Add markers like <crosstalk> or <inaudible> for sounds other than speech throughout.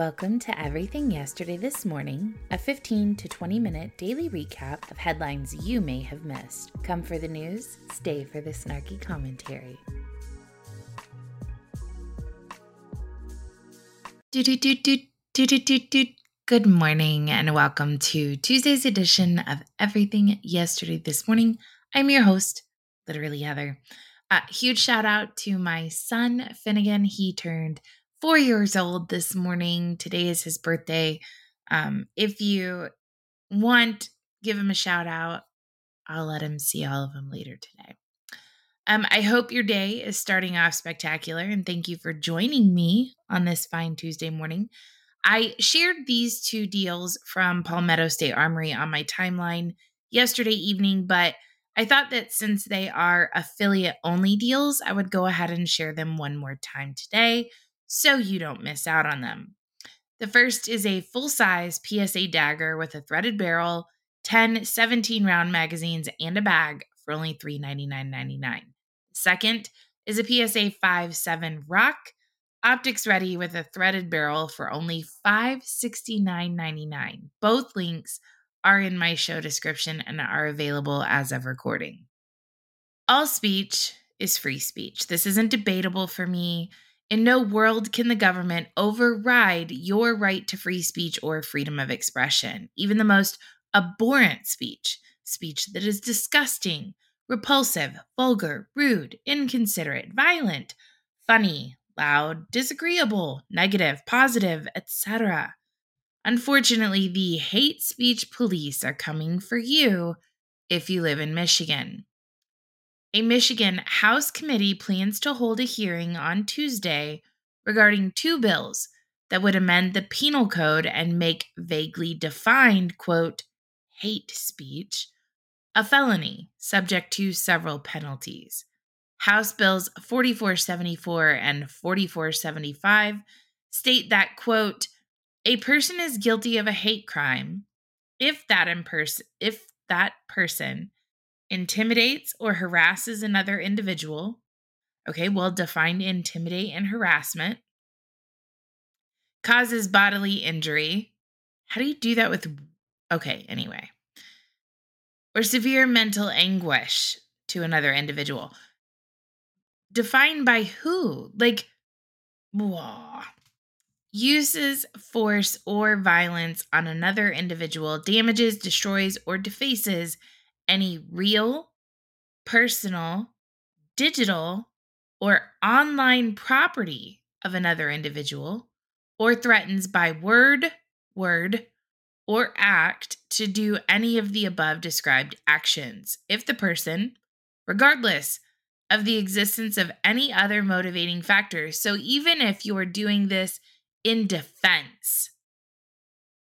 Welcome to Everything Yesterday This Morning, a 15 to 20 minute daily recap of headlines you may have missed. Come for the news, stay for the snarky commentary. Good morning and welcome to Tuesday's edition of Everything Yesterday This Morning. I'm your host, literally Heather. Uh, huge shout out to my son Finnegan. He turned four years old this morning. Today is his birthday. Um, if you want, give him a shout out. I'll let him see all of them later today. Um, I hope your day is starting off spectacular, and thank you for joining me on this fine Tuesday morning. I shared these two deals from Palmetto State Armory on my timeline yesterday evening, but I thought that since they are affiliate only deals, I would go ahead and share them one more time today so you don't miss out on them. The first is a full size PSA dagger with a threaded barrel, 10 17 round magazines, and a bag for only $399.99. Second is a PSA 5 7 rock, optics ready with a threaded barrel for only $569.99. Both links are in my show description and are available as of recording. All speech is free speech. This isn't debatable for me. In no world can the government override your right to free speech or freedom of expression, even the most abhorrent speech, speech that is disgusting, repulsive, vulgar, rude, inconsiderate, violent, funny, loud, disagreeable, negative, positive, etc. Unfortunately, the hate speech police are coming for you if you live in Michigan. A Michigan House committee plans to hold a hearing on Tuesday regarding two bills that would amend the penal code and make vaguely defined, quote, hate speech a felony subject to several penalties. House Bills 4474 and 4475 state that, quote, a person is guilty of a hate crime if that in if that person intimidates or harasses another individual. Okay, well, define intimidate and harassment. Causes bodily injury. How do you do that with. Okay, anyway. Or severe mental anguish to another individual. Defined by who? Like, whoa. Uses force or violence on another individual, damages, destroys, or defaces any real, personal, digital, or online property of another individual, or threatens by word, word, or act to do any of the above described actions if the person, regardless of the existence of any other motivating factors. So even if you're doing this in defense,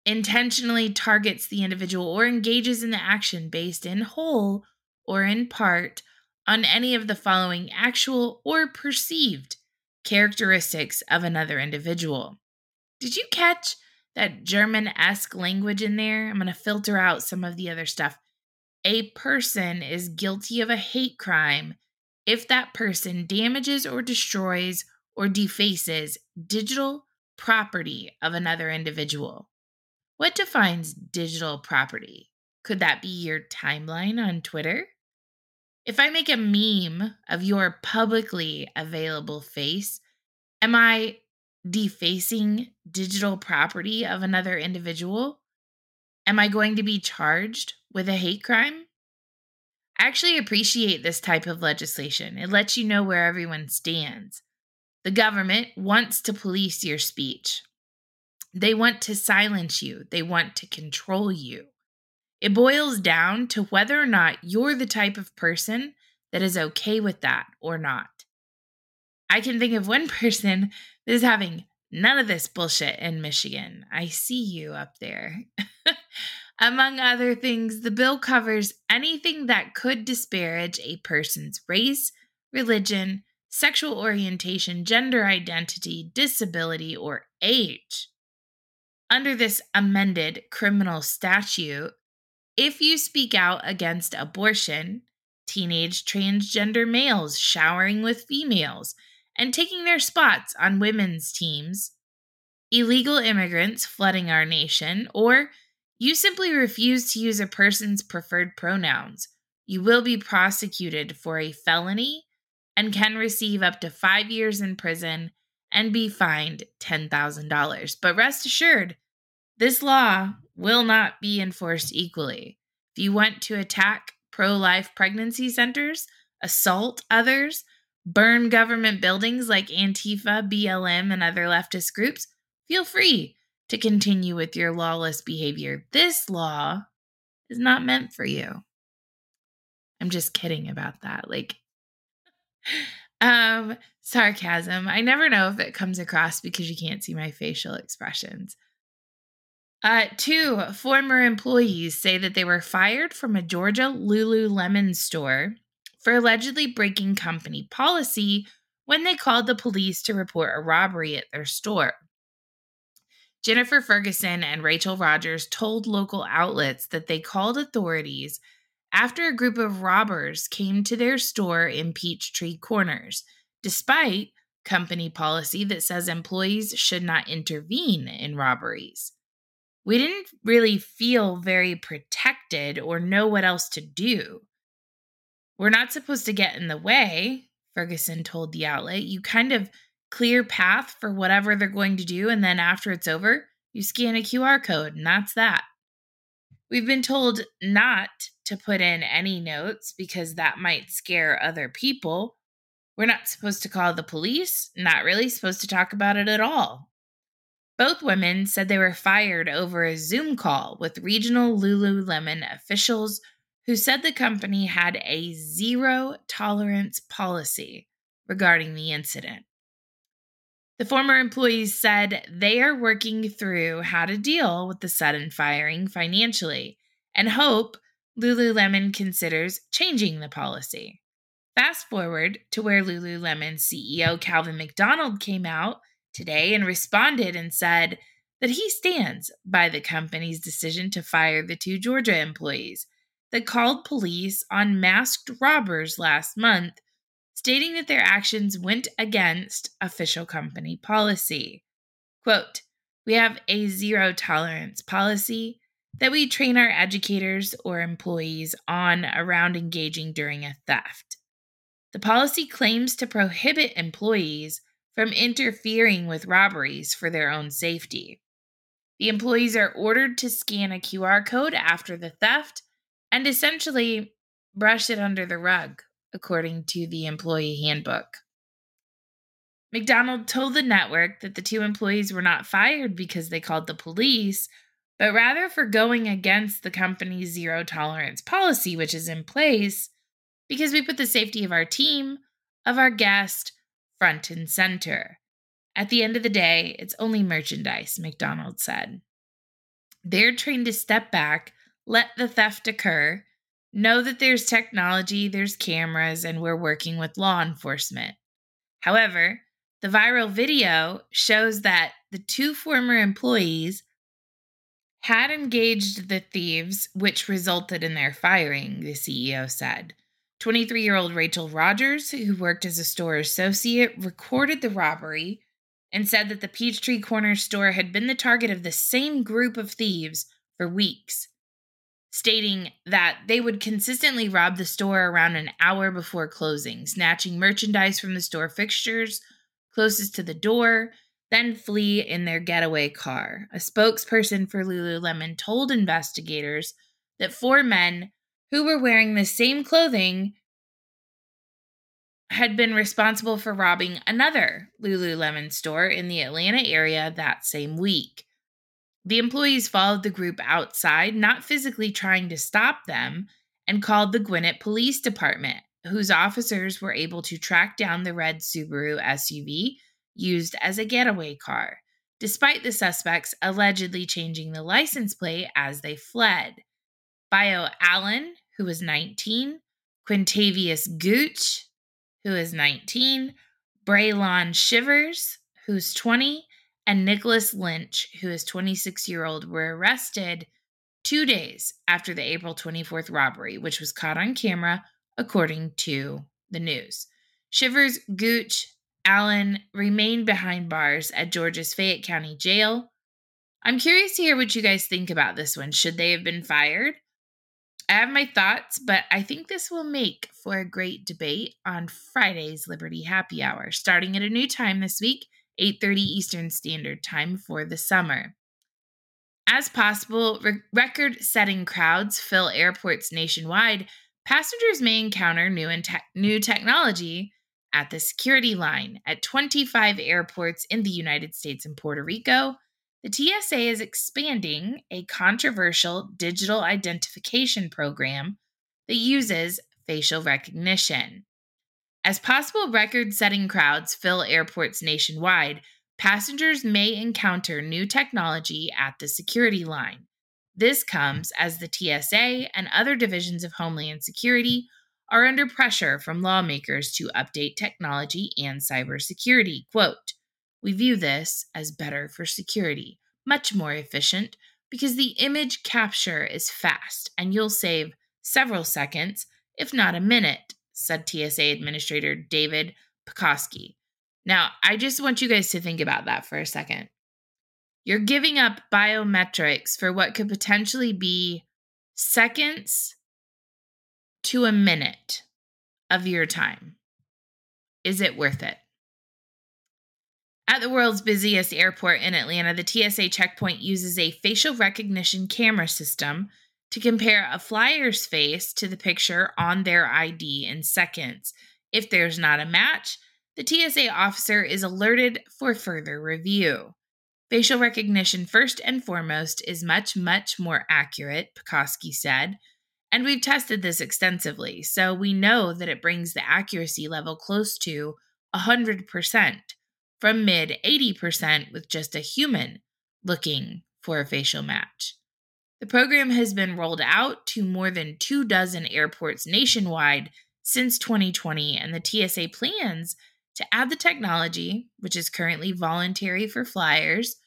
intentionally targets the individual or engages in the action based in whole or in part on any of the following actual or perceived characteristics of another individual. Did you catch that German esque language in there? I'm going to filter out some of the other stuff. A person is guilty of a hate crime if that person damages or destroys or defaces digital property of another individual. What defines digital property? Could that be your timeline on Twitter? If I make a meme of your publicly available face, am I defacing digital property of another individual? Am I going to be charged with a hate crime? I actually appreciate this type of legislation. It lets you know where everyone stands. The government wants to police your speech. They want to silence you, they want to control you. It boils down to whether or not you're the type of person that is okay with that or not. I can think of one <laughs> person that is having none of this bullshit in Michigan. I see you up there. <laughs> Among other things, the bill covers anything that could disparage a person's race, religion, sexual orientation, gender identity, disability, or age under this amended criminal statute, if you speak out against abortion, teenage transgender males showering with females, and taking their spots on women's teams, illegal immigrants flooding our nation, or you simply refuse to use a person's preferred pronouns, you will be prosecuted for a felony and can receive up to five years in prison and be fined $10,000. But rest assured, this law will not be enforced equally. If you want to attack pro life pregnancy centers, assault others, burn government buildings like Antifa, BLM, and other leftist groups, feel free to continue with your lawless behavior. This law is not meant for you. I'm just kidding about that. Like, um, sarcasm. I never know if it comes across because you can't see my facial expressions. Uh, two former employees say that they were fired from a Georgia Lululemon store for allegedly breaking company policy when they called the police to report a robbery at their store. Jennifer Ferguson and Rachel Rogers told local outlets that they called authorities after a group of robbers came to their store in Peachtree Corners, despite company policy that says employees should not intervene in robberies. We didn't really feel very protected or know what else to do. We're not supposed to get in the way, Ferguson told the outlet. You kind of clear path for whatever they're going to do, and then after it's over, you scan a QR code, and that's that. We've been told not to put in any notes because that might scare other people. We're not supposed to call the police, not really supposed to talk about it at all. Both women said they were fired over a Zoom call with regional Lululemon officials who said the company had a zero tolerance policy regarding the incident. The former employees said they are working through how to deal with the sudden firing financially and hope Lululemon considers changing the policy. Fast forward to where Lululemon CEO Calvin McDonald came out today and responded and said that he stands by the company's decision to fire the two Georgia employees that called police on masked robbers last month stating that their actions went against official company policy. Quote, we have a zero tolerance policy that we train our educators or employees on around engaging during a theft. The policy claims to prohibit employees from interfering with robberies for their own safety. The employees are ordered to scan a QR code after the theft and essentially brush it under the rug according to the employee handbook. McDonald told the network that the two employees were not fired because they called the police, but rather for going against the company's zero tolerance policy, which is in place because we put the safety of our team, of our guest, front and center. At the end of the day, it's only merchandise, McDonald said. They're trained to step back, let the theft occur, Know that there's technology, there's cameras, and we're working with law enforcement. However, the viral video shows that the two former employees had engaged the thieves, which resulted in their firing, the CEO said. 23 year old Rachel Rogers, who worked as a store associate, recorded the robbery and said that the Peachtree Corner store had been the target of the same group of thieves for weeks stating that they would consistently rob the store around an hour before closing, snatching merchandise from the store fixtures closest to the door, then flee in their getaway car. A spokesperson for Lululemon told investigators that four men who were wearing the same clothing had been responsible for robbing another Lululemon store in the Atlanta area that same week. The employees followed the group outside, not physically trying to stop them, and called the Gwinnett Police Department, whose officers were able to track down the red Subaru SUV used as a getaway car, despite the suspects allegedly changing the license plate as they fled. Bio Allen, who was 19, Quintavious Gooch, who is 19, Braylon Shivers, who's 20, and Nicholas Lynch, who is 26 year old, were arrested two days after the April 24th robbery, which was caught on camera, according to the news. Shivers, Gooch, Allen remain behind bars at Georgia's Fayette County Jail. I'm curious to hear what you guys think about this one. Should they have been fired? I have my thoughts, but I think this will make for a great debate on Friday's Liberty Happy Hour, starting at a new time this week, 8:30 Eastern Standard Time for the summer. As possible, re- record-setting crowds fill airports nationwide. Passengers may encounter new and te- new technology at the security line at 25 airports in the United States and Puerto Rico. The TSA is expanding a controversial digital identification program that uses facial recognition. As possible record setting crowds fill airports nationwide, passengers may encounter new technology at the security line. This comes as the TSA and other divisions of Homeland Security are under pressure from lawmakers to update technology and cybersecurity. Quote, we view this as better for security, much more efficient, because the image capture is fast and you'll save several seconds, if not a minute, said TSA Administrator David Pekoske. Now, I just want you guys to think about that for a second. You're giving up biometrics for what could potentially be seconds to a minute of your time. Is it worth it? At the world's busiest airport in Atlanta, the TSA checkpoint uses a facial recognition camera system to compare a flyer's face to the picture on their ID in seconds. If there's not a match, the TSA officer is alerted for further review. Facial recognition, first and foremost, is much, much more accurate, Pekoske said. And we've tested this extensively, so we know that it brings the accuracy level close to 100% from mid 80% with just a human looking for a facial match. The program has been rolled out to more than two dozen airports nationwide since 2020, and the TSA plans to add the technology, which is currently voluntary for flyers,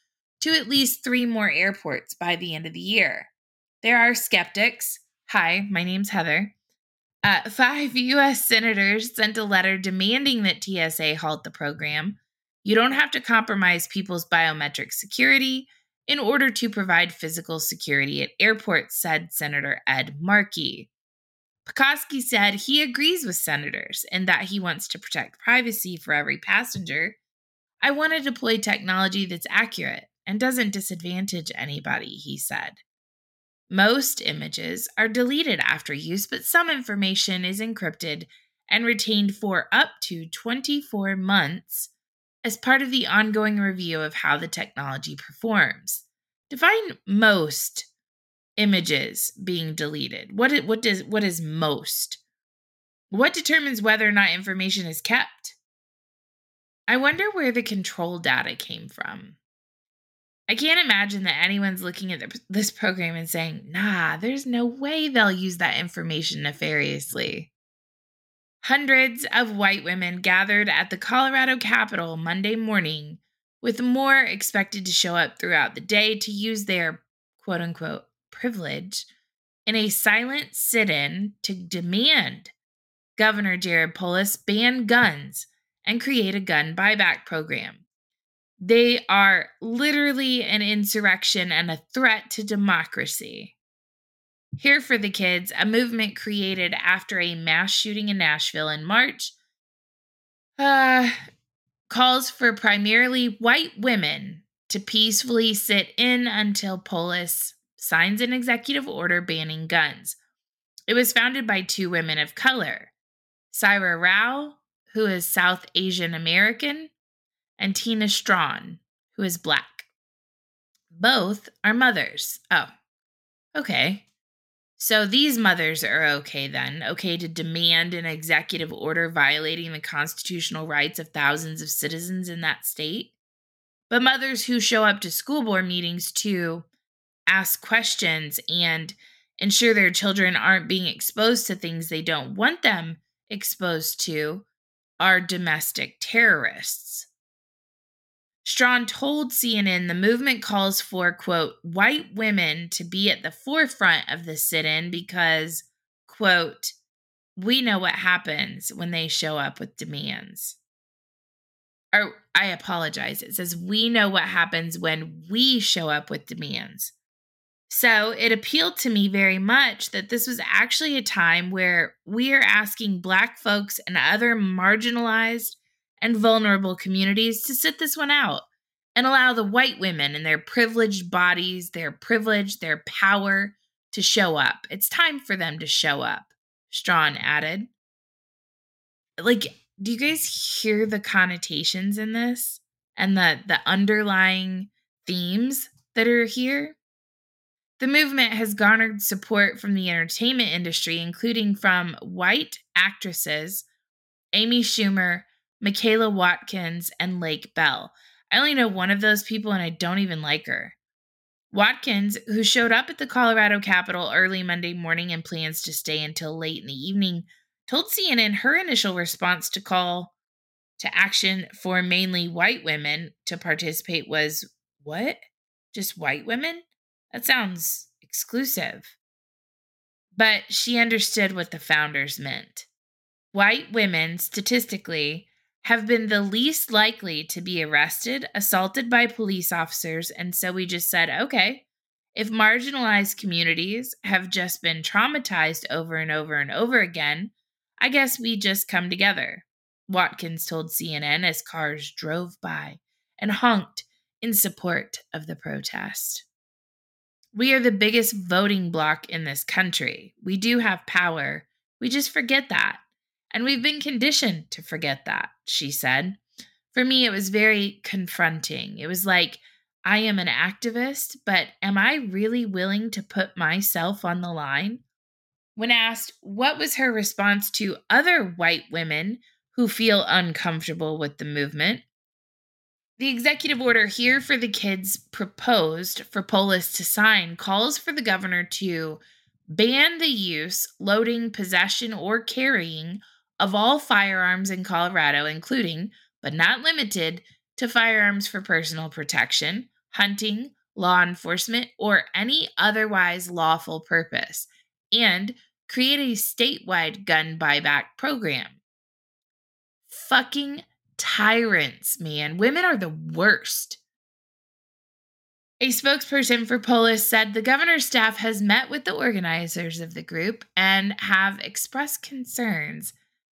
to at least three more airports by the end of the year. There are skeptics. Hi, my name's Heather. Uh, five <laughs> U.S. senators sent a letter demanding that TSA halt the program. You don't have to compromise people's biometric security in order to provide physical security at airports, said Senator Ed Markey. Pekoske said he agrees with senators and that he wants to protect privacy for every passenger. I want to deploy technology that's accurate and doesn't disadvantage anybody, he said. Most images are deleted after use, but some information is encrypted and retained for up to 24 months as part of the ongoing review of how the technology performs. Define most images being deleted. What is, what does what is most? What determines whether or not information is kept? I wonder where the control data came from. I can't imagine that anyone's looking at this program and saying, "Nah, there's no way they'll use that information nefariously." Hundreds of white women gathered at the Colorado Capitol Monday morning, with more expected to show up throughout the day to use their quote unquote privilege in a silent sit in to demand Governor Jared Polis ban guns and create a gun buyback program. They are literally an insurrection and a threat to democracy. Here for the Kids, a movement created after a mass shooting in Nashville in March, uh, calls for primarily white women to peacefully sit in until Polis signs an executive order banning guns. It was founded by two women of color Saira Rao, who is South Asian American, and Tina Strawn, who is black. Both are mothers. Oh, okay. So these mothers are okay then, okay to demand an executive order violating the constitutional rights of thousands of citizens in that state. But mothers who show up to school board meetings to ask questions and ensure their children aren't being exposed to things they don't want them exposed to are domestic terrorists. Strawn told CNN the movement calls for, quote, white women to be at the forefront of the sit in because, quote, we know what happens when they show up with demands. or I apologize. It says, We know what happens when we show up with demands. So it appealed to me very much that this was actually a time where we are asking Black folks and other marginalized and vulnerable communities to sit this one out and allow the white women and their privileged bodies, their privilege, their power to show up. It's time for them to show up, Strawn added. Like, do you guys hear the connotations in this and the the underlying themes that are here? The movement has garnered support from the entertainment industry, including from white actresses Amy Schumer, Michaela Watkins, and Lake Bell. I only know one of those people and I don't even like her. Watkins, who showed up at the Colorado Capitol early Monday morning and plans to stay until late in the evening, told CNN her initial response to call to action for mainly white women to participate was what? Just white women? That sounds exclusive. But she understood what the founders meant. White women, statistically, have been the least likely to be arrested, assaulted by police officers, and so we just said, okay, if marginalized communities have just been traumatized over and over and over again, I guess we just come together. Watkins told CNN as cars drove by and honked in support of the protest. We are the biggest voting bloc in this country. We do have power. We just forget that. And we've been conditioned to forget that, she said. For me, it was very confronting. It was like, I am an activist, but am I really willing to put myself on the line? When asked what was her response to other white women who feel uncomfortable with the movement, the executive order here for the kids proposed for Polis to sign calls for the governor to ban the use, loading, possession, or carrying of all firearms in Colorado, including, but not limited to firearms for personal protection, hunting, law enforcement, or any otherwise lawful purpose, and create a statewide gun buyback program. Fucking tyrants, man. Women are the worst. A spokesperson for Polis said the governor's staff has met with the organizers of the group and have expressed concerns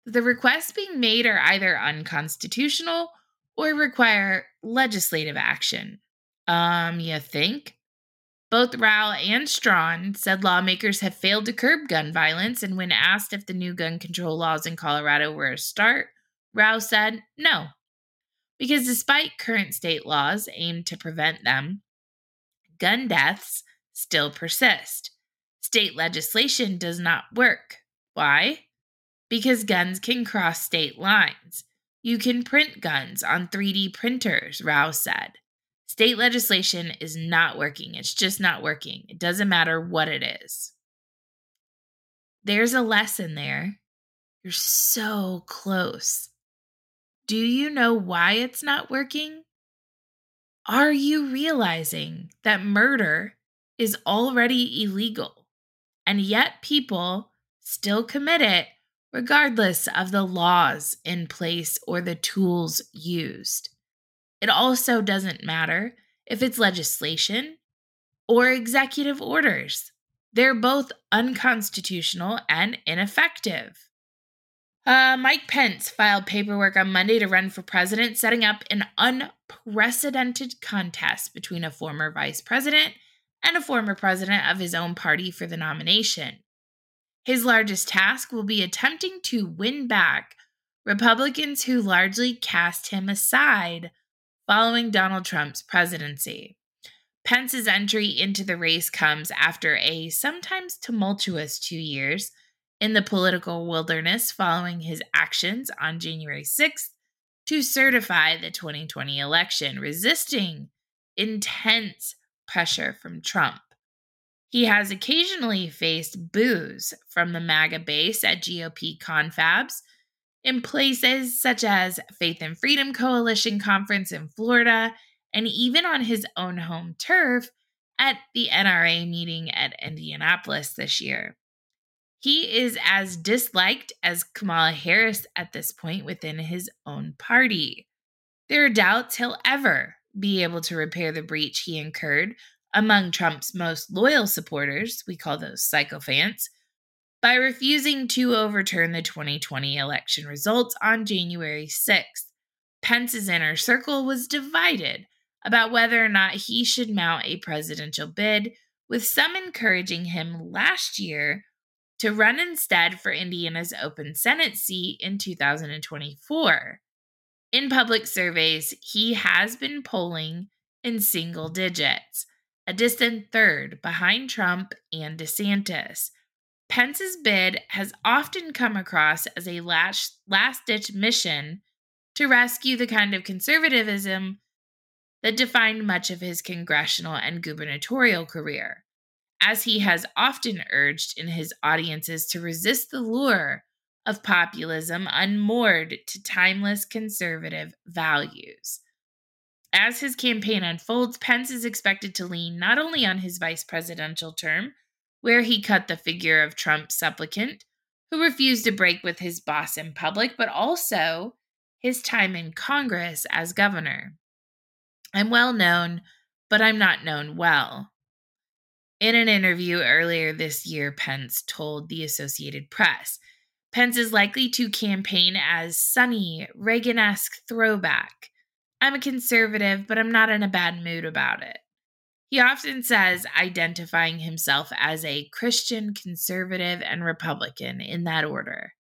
the requests being made are either unconstitutional or require legislative action. Um, you think? Both Rao and Strawn said lawmakers have failed to curb gun violence, and when asked if the new gun control laws in Colorado were a start, Rao said no, because despite current state laws aimed to prevent them, gun deaths still persist. State legislation does not work. Why? Because guns can cross state lines. You can print guns on 3D printers, Rao said. State legislation is not working. It's just not working. It doesn't matter what it is. There's a lesson there. You're so close. Do you know why it's not working? Are you realizing that murder is already illegal and yet people still commit it regardless of the laws in place or the tools used? It also doesn't matter if it's legislation or executive orders. They're both unconstitutional and ineffective. Uh, Mike Pence filed paperwork on Monday to run for president, setting up an unprecedented contest between a former vice president and a former president of his own party for the nomination. His largest task will be attempting to win back Republicans who largely cast him aside following Donald Trump's presidency. Pence's entry into the race comes after a sometimes tumultuous two years in the political wilderness following his actions on January 6th to certify the 2020 election, resisting intense pressure from Trump. He has occasionally faced boos from the MAGA base at GOP confabs in places such as Faith and Freedom Coalition Conference in Florida, and even on his own home turf at the NRA meeting at Indianapolis this year. He is as disliked as Kamala Harris at this point within his own party. there are doubts he'll ever be able to repair the breach he incurred among Trump's most loyal supporters, we call those sycophants, by refusing to overturn the 2020 election results on January 6th. Pence's inner circle was divided about whether or not he should mount a presidential bid, with some encouraging him last year to run instead for Indiana's open Senate seat in 2024. In public surveys, he has been polling in single digits, a distant third behind Trump and DeSantis. Pence's bid has often come across as a last, ditch mission to rescue the kind of conservatism that defined much of his congressional and gubernatorial career, as he has often urged in his audiences to resist the lure of populism unmoored to timeless conservative values. As his campaign unfolds, Pence is expected to lean not only on his vice presidential term, where he cut the figure of Trump's supplicant, who refused to break with his boss in public, but also his time in Congress as governor. I'm well known, but I'm not known well. In an interview earlier this year, Pence told the Associated Press Pence is likely to campaign as sunny, Reagan esque throwback. I'm a conservative, but I'm not in a bad mood about it. He often says identifying himself as a Christian, conservative, and Republican in that order.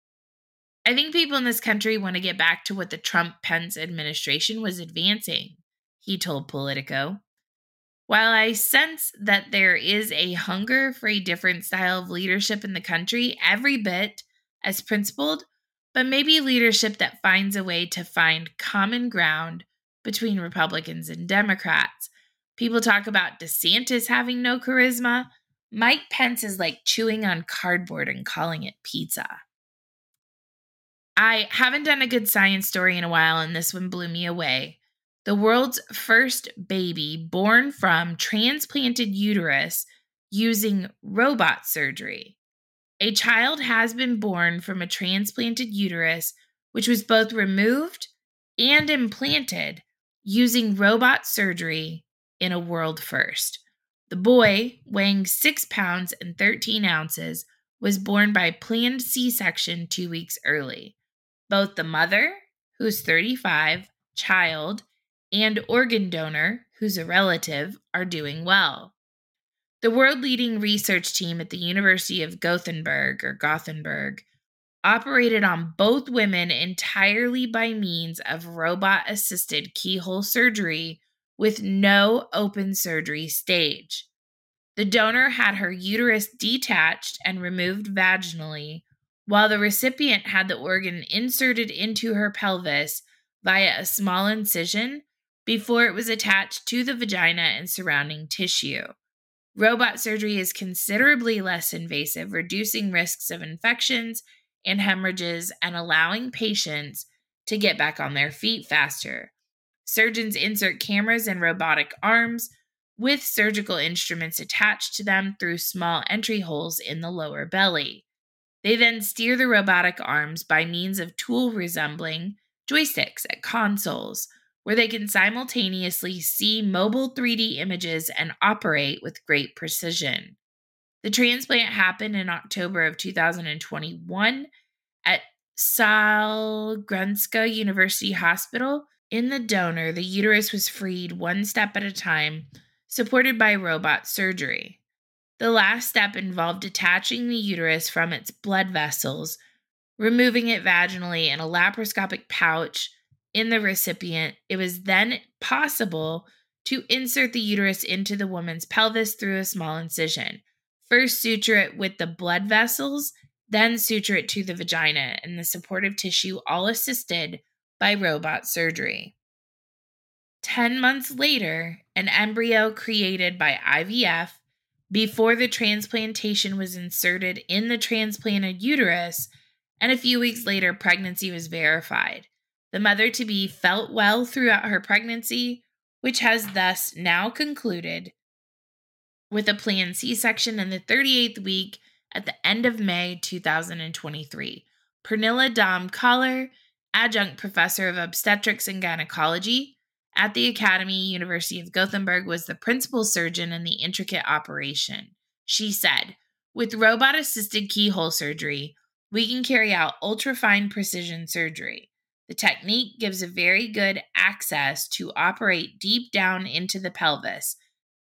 I think people in this country want to get back to what the Trump Pence administration was advancing, he told Politico. While I sense that there is a hunger for a different style of leadership in the country, every bit as principled, but maybe leadership that finds a way to find common ground between Republicans and Democrats. People talk about DeSantis having no charisma. Mike Pence is like chewing on cardboard and calling it pizza. I haven't done a good science story in a while, and this one blew me away. The world's first baby born from transplanted uterus using robot surgery. A child has been born from a transplanted uterus, which was both removed and implanted using robot surgery in a world first. The boy, weighing 6 pounds and 13 ounces, was born by planned C section two weeks early. Both the mother, who's 35, child, and organ donor, who's a relative, are doing well. The world leading research team at the University of Gothenburg or Gothenburg operated on both women entirely by means of robot assisted keyhole surgery with no open surgery stage. The donor had her uterus detached and removed vaginally, while the recipient had the organ inserted into her pelvis via a small incision before it was attached to the vagina and surrounding tissue. Robot surgery is considerably less invasive, reducing risks of infections and hemorrhages and allowing patients to get back on their feet faster. Surgeons insert cameras and robotic arms with surgical instruments attached to them through small entry holes in the lower belly. They then steer the robotic arms by means of tool resembling joysticks at consoles where they can simultaneously see mobile 3D images and operate with great precision. The transplant happened in October of 2021 at Sahlgrenska University Hospital. In the donor, the uterus was freed one step at a time, supported by robot surgery. The last step involved detaching the uterus from its blood vessels, removing it vaginally in a laparoscopic pouch in the recipient, it was then possible to insert the uterus into the woman's pelvis through a small incision. First, suture it with the blood vessels, then, suture it to the vagina and the supportive tissue, all assisted by robot surgery. 10 months later, an embryo created by IVF before the transplantation was inserted in the transplanted uterus, and a few weeks later, pregnancy was verified. The mother to be felt well throughout her pregnancy, which has thus now concluded with a planned C section in the 38th week at the end of May 2023. Pernilla Dahm-Kähler, adjunct professor of obstetrics and gynecology at the Academy University of Gothenburg, was the principal surgeon in the intricate operation. She said, with robot assisted keyhole surgery, we can carry out ultra fine precision surgery. The technique gives a very good access to operate deep down into the pelvis.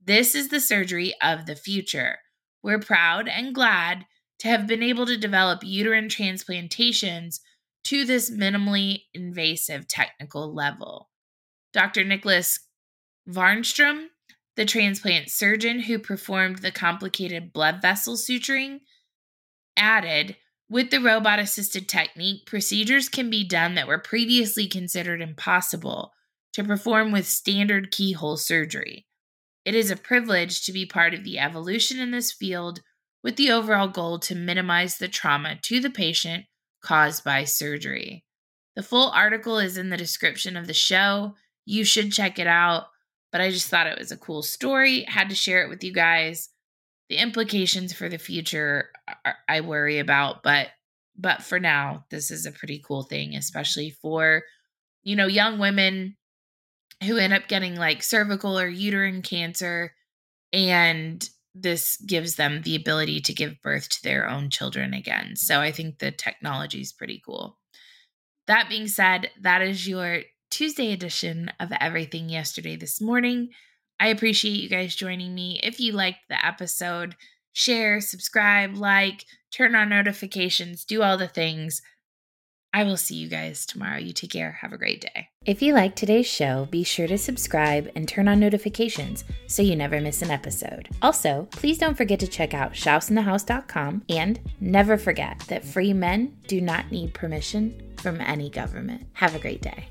This is the surgery of the future. We're proud and glad to have been able to develop uterine transplantations to this minimally invasive technical level. Dr. Nicholas Kvarnström, the transplant surgeon who performed the complicated blood vessel suturing, added with the robot assisted technique, procedures can be done that were previously considered impossible to perform with standard keyhole surgery. It is a privilege to be part of the evolution in this field with the overall goal to minimize the trauma to the patient caused by surgery. The full article is in the description of the show. You should check it out, but I just thought it was a cool story. Had to share it with you guys the implications for the future are, I worry about, but but for now, this is a pretty cool thing, especially for you know young women who end up getting like cervical or uterine cancer, and this gives them the ability to give birth to their own children again. So I think the technology is pretty cool. That being said, that is your Tuesday edition of Everything Yesterday This Morning. I appreciate you guys joining me. If you liked the episode, share, subscribe, like, turn on notifications, do all the things. I will see you guys tomorrow. You take care. Have a great day. If you like today's show, be sure to subscribe and turn on notifications so you never miss an episode. Also, please don't forget to check out shousinthehouse.com and never forget that free men do not need permission from any government. Have a great day.